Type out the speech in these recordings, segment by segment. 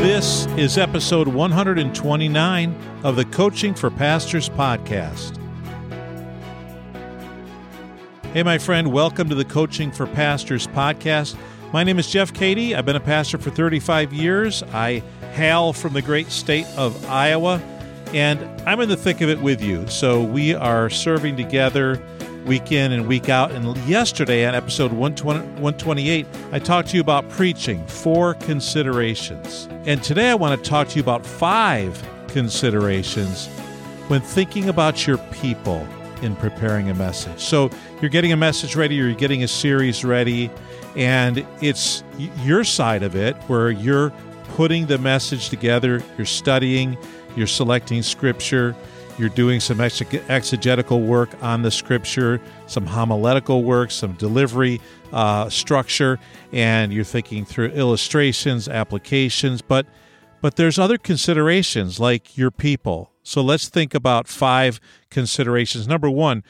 This is episode 129 of the Coaching for Pastors podcast. Hey, my friend, welcome to the Coaching for Pastors podcast. My name is Jeff Cady. I've been a pastor for 35 years. I hail from the great state of Iowa, and I'm in the thick of it with you. So we are serving together week in and week out. And yesterday on episode 128, I talked to you about preaching, four considerations. And today I want to talk to you about five considerations when thinking about your people in preparing a message. So you're getting a message ready, you're getting a series ready, and it's your side of it where you're putting the message together, you're studying, you're selecting scripture, you're doing some exegetical work on the scripture, some homiletical work, some delivery uh, structure, and you're thinking through illustrations, applications, but but there's other considerations like your people. So let's think about five considerations. Number one,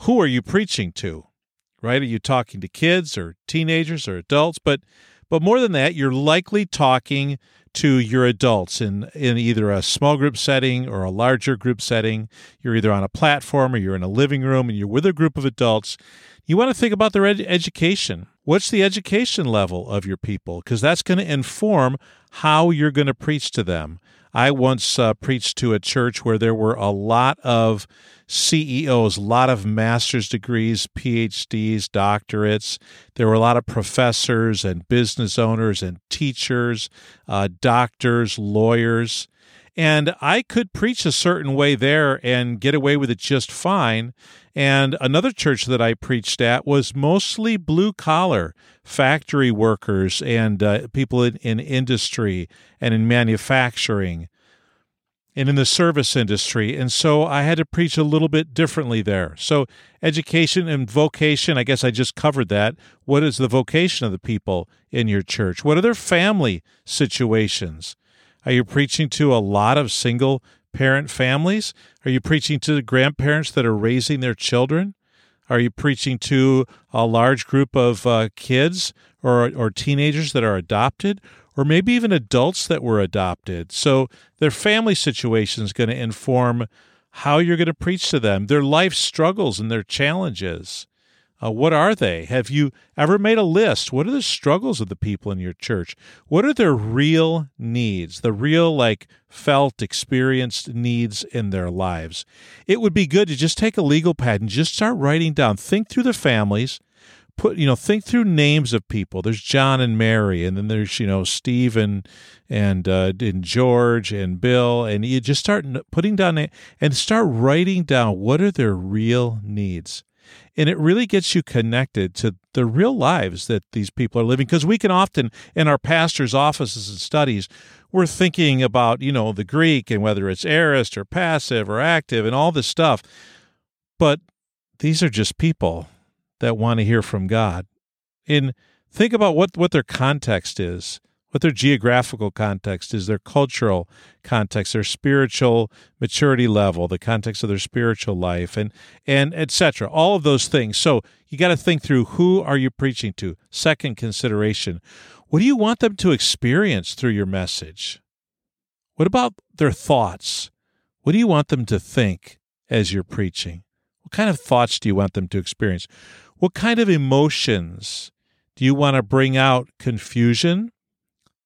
who are you preaching to? Right? Are you talking to kids or teenagers or adults? But but more than that, you're likely talking to your adults in, in either a small group setting or a larger group setting. You're either on a platform or you're in a living room and you're with a group of adults. You want to think about their ed- education. What's the education level of your people? Because that's going to inform how you're going to preach to them. I once uh, preached to a church where there were a lot of CEOs, a lot of master's degrees, PhDs, doctorates. There were a lot of professors and business owners and teachers, uh, doctors, lawyers. And I could preach a certain way there and get away with it just fine. And another church that I preached at was mostly blue collar factory workers and uh, people in, in industry and in manufacturing and in the service industry. And so I had to preach a little bit differently there. So, education and vocation, I guess I just covered that. What is the vocation of the people in your church? What are their family situations? Are you preaching to a lot of single parent families? Are you preaching to the grandparents that are raising their children? Are you preaching to a large group of uh, kids or, or teenagers that are adopted? or maybe even adults that were adopted. So their family situation is going to inform how you're going to preach to them, their life struggles and their challenges. Uh, what are they? Have you ever made a list? What are the struggles of the people in your church? What are their real needs, the real, like, felt, experienced needs in their lives? It would be good to just take a legal pad and just start writing down, think through the families, put you know think through names of people there's john and mary and then there's you know steve and and, uh, and george and bill and you just start putting down and start writing down what are their real needs and it really gets you connected to the real lives that these people are living. Because we can often in our pastors offices and studies we're thinking about you know the greek and whether it's aorist or passive or active and all this stuff. But these are just people that want to hear from God. And think about what, what their context is, what their geographical context is, their cultural context, their spiritual maturity level, the context of their spiritual life, and and etc. All of those things. So you got to think through who are you preaching to. Second consideration, what do you want them to experience through your message? What about their thoughts? What do you want them to think as you're preaching? What kind of thoughts do you want them to experience? What kind of emotions do you want to bring out? Confusion,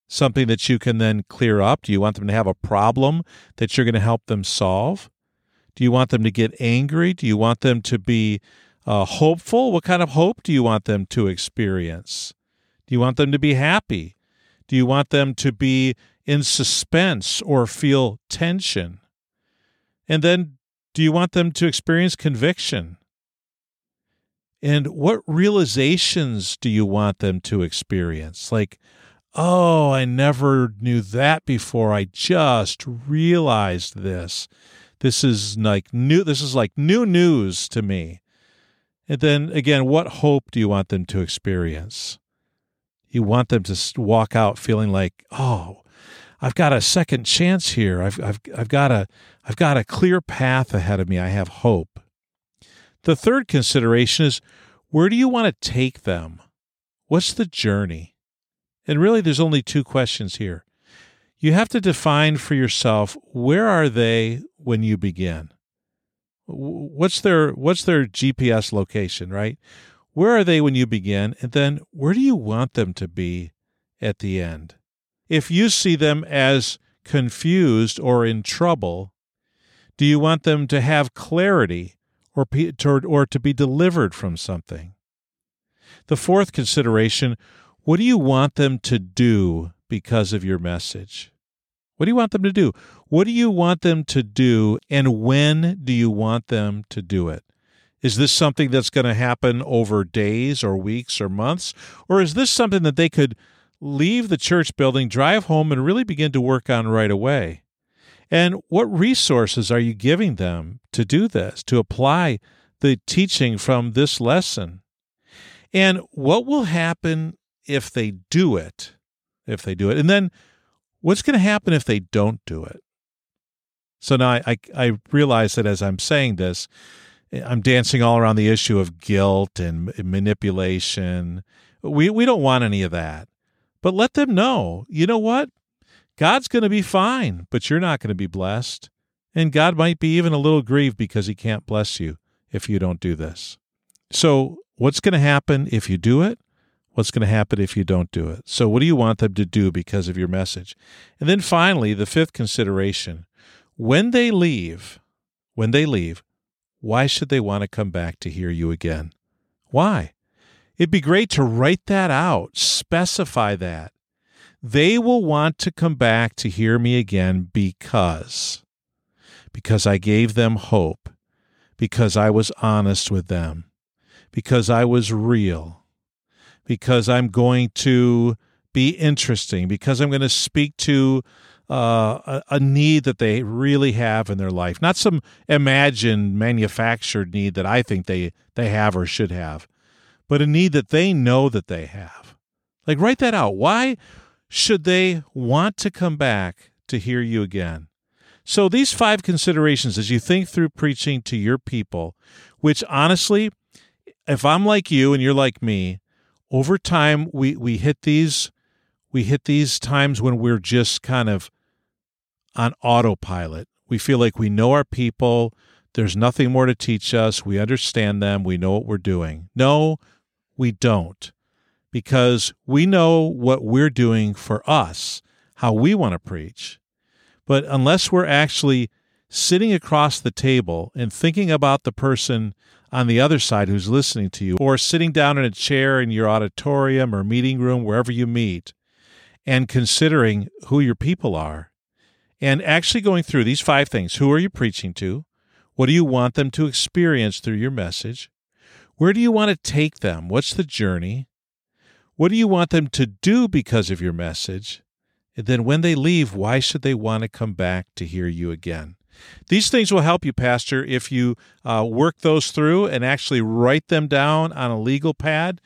something that you can then clear up? Do you want them to have a problem that you're going to help them solve? Do you want them to get angry? Do you want them to be uh, hopeful? What kind of hope do you want them to experience? Do you want them to be happy? Do you want them to be in suspense or feel tension? And then, do you want them to experience conviction? And what realizations do you want them to experience? Like, oh, I never knew that before. I just realized this. This is like new this is like new news to me. And then again, what hope do you want them to experience? You want them to walk out feeling like, "Oh, I've got a second chance here. I've I've I've got a I've got a clear path ahead of me. I have hope." The third consideration is where do you want to take them? What's the journey? And really, there's only two questions here. you have to define for yourself where are they when you begin? What's their what's their GPS location, right? Where are they when you begin? And then where do you want them to be at the end? If you see them as confused or in trouble, do you want them to have clarity or, or to be delivered from something? The fourth consideration what do you want them to do because of your message? What do you want them to do? What do you want them to do, and when do you want them to do it? Is this something that's going to happen over days or weeks or months? Or is this something that they could leave the church building, drive home, and really begin to work on right away? And what resources are you giving them to do this, to apply the teaching from this lesson? And what will happen if they do it, if they do it. And then what's going to happen if they don't do it? So now I, I, I, realize that as I'm saying this, eh, I'm dancing all around the issue of guilt and eh, manipulation. We, we don't want any of that. But let them know, you know what? God's going to be fine, but you're not going to be blessed. And God might be even a little grieved because he can't bless you if you don't do this. So, what's going to happen if you do it? What's going to happen if you don't do it. So, what do you want them to do because of your message? And then finally, the fifth consideration when they leave, when they leave, why should they want to come back to hear you again? Why? It'd be great to write that out, specify that. They will want to come back to hear me again because because I gave them hope, because I was honest with them, because I was real, because I'm going to be interesting, because I'm going to speak to uh, a, a, need that they really have in their life, not some imagined manufactured need that I think they, they have or should have, but a need that they know that they have. Like, write that out. Why should they want to come back to hear you again? So, these five considerations as you think through preaching to your people, which honestly, if I'm like you and you're like me, over time we we hit these we hit these times when we're just kind of on autopilot. We feel like we know our people. There's nothing more to teach us. We understand them. We know what we're doing. No, we don't. Because we know what we're doing for us, how we want to preach. But unless we're actually sitting across the table and thinking about the person on the other side who's listening to you, or sitting down in a chair in your auditorium or meeting room, wherever you meet, and considering who your people are, and actually going through these five things who are you preaching to? What do you want them to experience through your message? Where do you want to take them? What's the journey? What do you want them to do because of your message? And then when they leave, why should they want to come back to hear you again? These things will help you, Pastor, if you uh, work those through and actually write them down on a legal pad.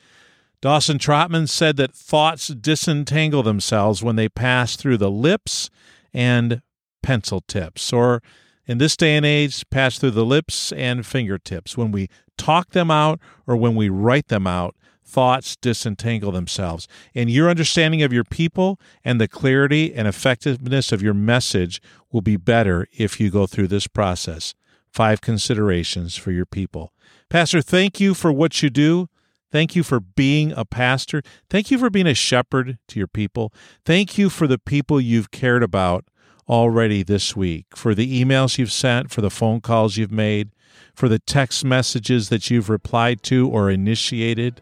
Dawson Trotman said that thoughts disentangle themselves when they pass through the lips and pencil tips, or in this day and age, pass through the lips and fingertips. When we talk them out or when we write them out, thoughts disentangle themselves. And your understanding of your people and the clarity and effectiveness of your message will be better if you go through this process. Five considerations for your people. Pastor, thank you for what you do. Thank you for being a pastor. Thank you for being a shepherd to your people. Thank you for the people you've cared about already this week, for the emails you've sent, for the phone calls you've made, for the text messages that you've replied to or initiated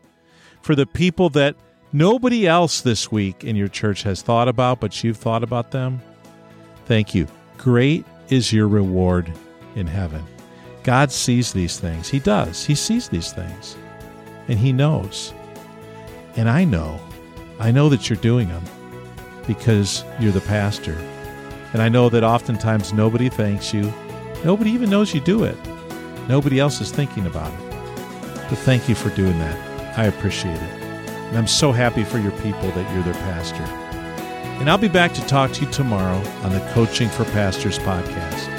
for the people that nobody else this week in your church has thought about, but you've thought about them. Thank you. Great is your reward in heaven. God sees these things. He does. He sees these things. And He knows. And I know. I know that you're doing them because you're the pastor. And I know that oftentimes nobody thanks you. Nobody even knows you do it. Nobody else is thinking about it. But thank you for doing that. I appreciate it. And I'm so happy for your people that you're their pastor. And I'll be back to talk to you tomorrow on the Coaching for Pastors podcast.